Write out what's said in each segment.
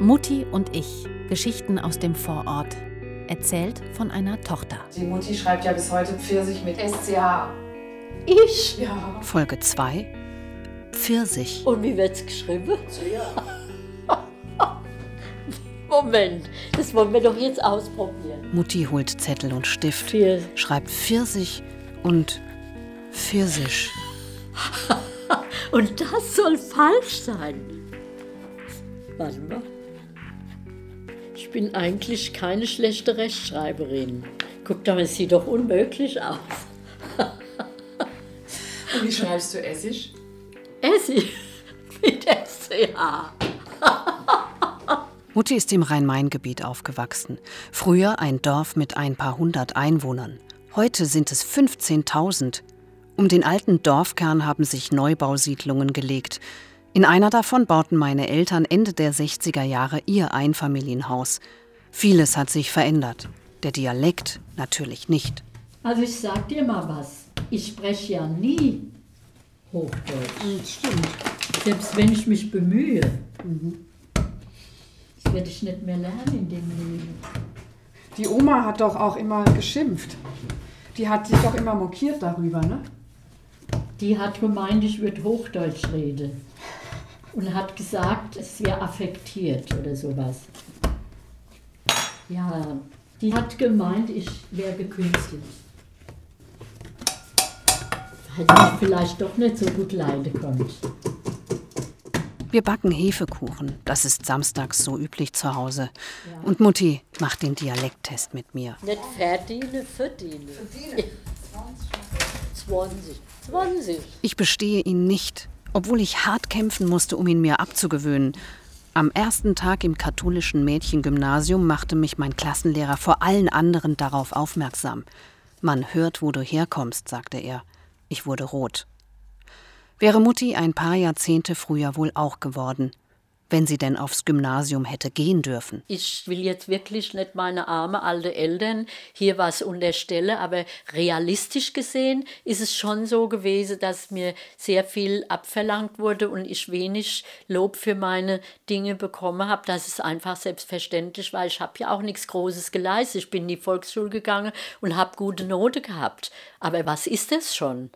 Mutti und ich. Geschichten aus dem Vorort. Erzählt von einer Tochter. Die Mutti schreibt ja bis heute Pfirsich mit SCH. Ich? Ja. Folge 2. Pfirsich. Und wie wird's geschrieben? Moment, das wollen wir doch jetzt ausprobieren. Mutti holt Zettel und Stift, Vier. schreibt Pfirsich und Pfirsich. Und das soll falsch sein. Warte mal. Ich bin eigentlich keine schlechte Rechtschreiberin. Guck doch, es sieht doch unmöglich aus. Und wie schreibst du Essig? Essig mit SCH. Mutti ist im Rhein-Main-Gebiet aufgewachsen. Früher ein Dorf mit ein paar hundert Einwohnern. Heute sind es 15.000. Um den alten Dorfkern haben sich Neubausiedlungen gelegt. In einer davon bauten meine Eltern Ende der 60er Jahre ihr Einfamilienhaus. Vieles hat sich verändert. Der Dialekt natürlich nicht. Also ich sag dir mal was. Ich spreche ja nie Hochdeutsch. Das stimmt. Selbst wenn ich mich bemühe. Das werde ich nicht mehr lernen in dem Leben. Die Oma hat doch auch immer geschimpft. Die hat sich doch immer mokiert darüber, ne? Die hat gemeint, ich würde Hochdeutsch reden. Und hat gesagt, es wäre affektiert oder sowas. Ja, die hat gemeint, ich wäre gekünstelt. Weil ich vielleicht doch nicht so gut leiden konnte. Wir backen Hefekuchen. Das ist samstags so üblich zu Hause. Und Mutti macht den Dialekttest mit mir. Nicht verdiene, verdiene. 20. 20. Ich bestehe ihn nicht, obwohl ich hart kämpfen musste, um ihn mir abzugewöhnen. Am ersten Tag im katholischen Mädchengymnasium machte mich mein Klassenlehrer vor allen anderen darauf aufmerksam. Man hört, wo du herkommst, sagte er. Ich wurde rot. Wäre Mutti ein paar Jahrzehnte früher wohl auch geworden, wenn sie denn aufs Gymnasium hätte gehen dürfen. Ich will jetzt wirklich nicht meine arme alte Eltern hier was unterstellen, aber realistisch gesehen ist es schon so gewesen, dass mir sehr viel abverlangt wurde und ich wenig Lob für meine Dinge bekommen habe. Das ist einfach selbstverständlich, weil ich habe ja auch nichts Großes geleistet. Ich bin in die Volksschule gegangen und habe gute Note gehabt. Aber was ist das schon?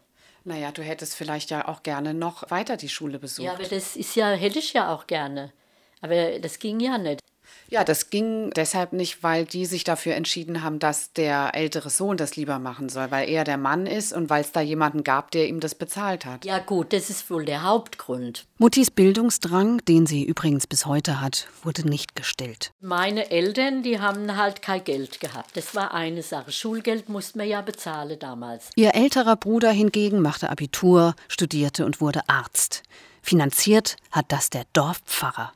Naja, du hättest vielleicht ja auch gerne noch weiter die Schule besucht. Ja, aber das ist ja, hätte ich ja auch gerne. Aber das ging ja nicht. Ja, das ging deshalb nicht, weil die sich dafür entschieden haben, dass der ältere Sohn das lieber machen soll, weil er der Mann ist und weil es da jemanden gab, der ihm das bezahlt hat. Ja gut, das ist wohl der Hauptgrund. Muttis Bildungsdrang, den sie übrigens bis heute hat, wurde nicht gestillt. Meine Eltern, die haben halt kein Geld gehabt. Das war eine Sache. Schulgeld musste man ja bezahlen damals. Ihr älterer Bruder hingegen machte Abitur, studierte und wurde Arzt. Finanziert hat das der Dorfpfarrer.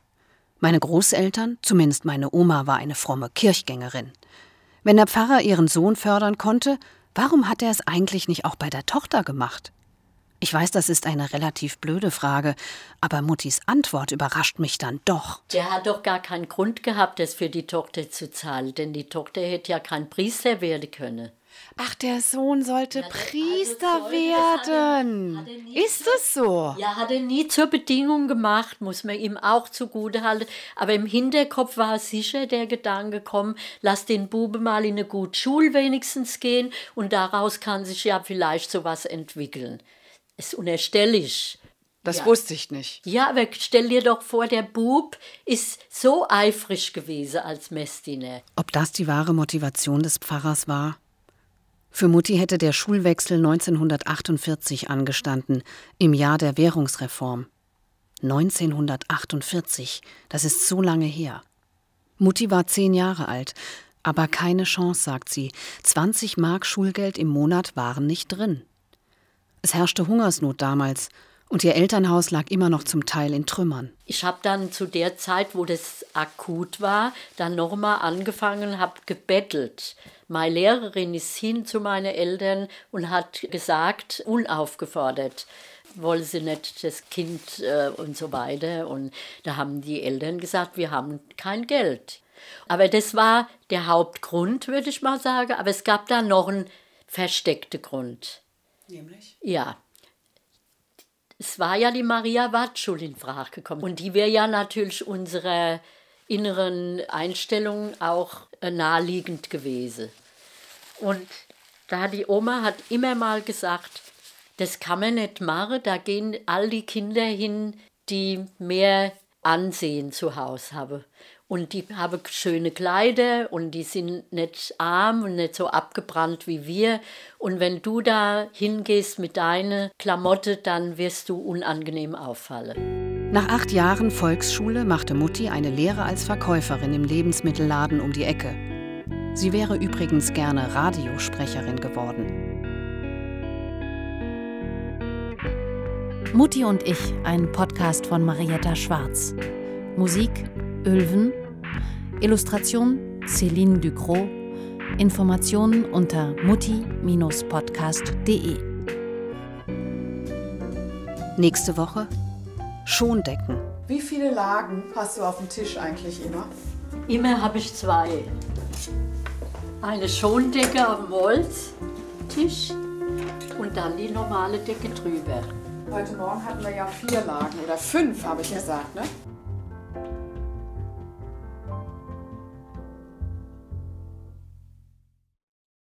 Meine Großeltern, zumindest meine Oma, war eine fromme Kirchgängerin. Wenn der Pfarrer ihren Sohn fördern konnte, warum hat er es eigentlich nicht auch bei der Tochter gemacht? Ich weiß, das ist eine relativ blöde Frage, aber Muttis Antwort überrascht mich dann doch. Der hat doch gar keinen Grund gehabt, das für die Tochter zu zahlen, denn die Tochter hätte ja kein Priester werden können. Ach, der Sohn sollte der- Priester also das hat er- werden. hat er ist das so? Ja, hat er nie zur Bedingung gemacht, muss man ihm auch zugute halten. Aber im Hinterkopf war sicher der Gedanke, komm, lass den Buben mal in eine gute Schule wenigstens gehen und daraus kann sich ja vielleicht sowas entwickeln. Das unterstelle ich. Das Ja. wusste ich nicht. Ja, aber stell dir doch vor, der Bub ist so eifrig gewesen als Messdiener. Ob das die wahre Motivation des Pfarrers war? Für Mutti hätte der Schulwechsel 1948 angestanden, im Jahr der Währungsreform. 1948, das ist so lange her. Mutti war zehn Jahre alt, aber keine Chance, sagt sie. 20 Mark Schulgeld im Monat waren nicht drin. Es herrschte Hungersnot damals und ihr Elternhaus lag immer noch zum Teil in Trümmern. Ich habe dann zu der Zeit, wo das akut war, dann nochmal angefangen, habe gebettelt. Meine Lehrerin ist hin zu meinen Eltern und hat gesagt, unaufgefordert, wolle sie nicht das Kind äh, und so weiter. Und da haben die Eltern gesagt, wir haben kein Geld. Aber das war der Hauptgrund, würde ich mal sagen. Aber es gab da noch einen versteckten Grund. Nämlich? Ja. Es war ja die Maria Watt Schule in Frage gekommen. Und die wäre ja natürlich unserer inneren Einstellung auch äh, naheliegend gewesen. Und da die Oma hat immer mal gesagt, das kann man nicht machen, da gehen all die Kinder hin, die mehr Ansehen zu Hause haben. Und die haben schöne Kleider und die sind nicht arm und nicht so abgebrannt wie wir. Und wenn du da hingehst mit deinen Klamotte, dann wirst du unangenehm auffallen. Nach acht Jahren Volksschule machte Mutti eine Lehre als Verkäuferin im Lebensmittelladen um die Ecke. Sie wäre übrigens gerne Radiosprecherin geworden. Mutti und ich, ein Podcast von Marietta Schwarz. Musik Ölven. Illustration Céline Ducrot. Informationen unter mutti-podcast.de. Nächste Woche Schondecken. Wie viele Lagen hast du auf dem Tisch eigentlich immer? Immer habe ich zwei. Eine Schondecke auf dem Holztisch und dann die normale Decke drüber. Heute Morgen hatten wir ja vier Lagen oder fünf, habe ich gesagt, ne?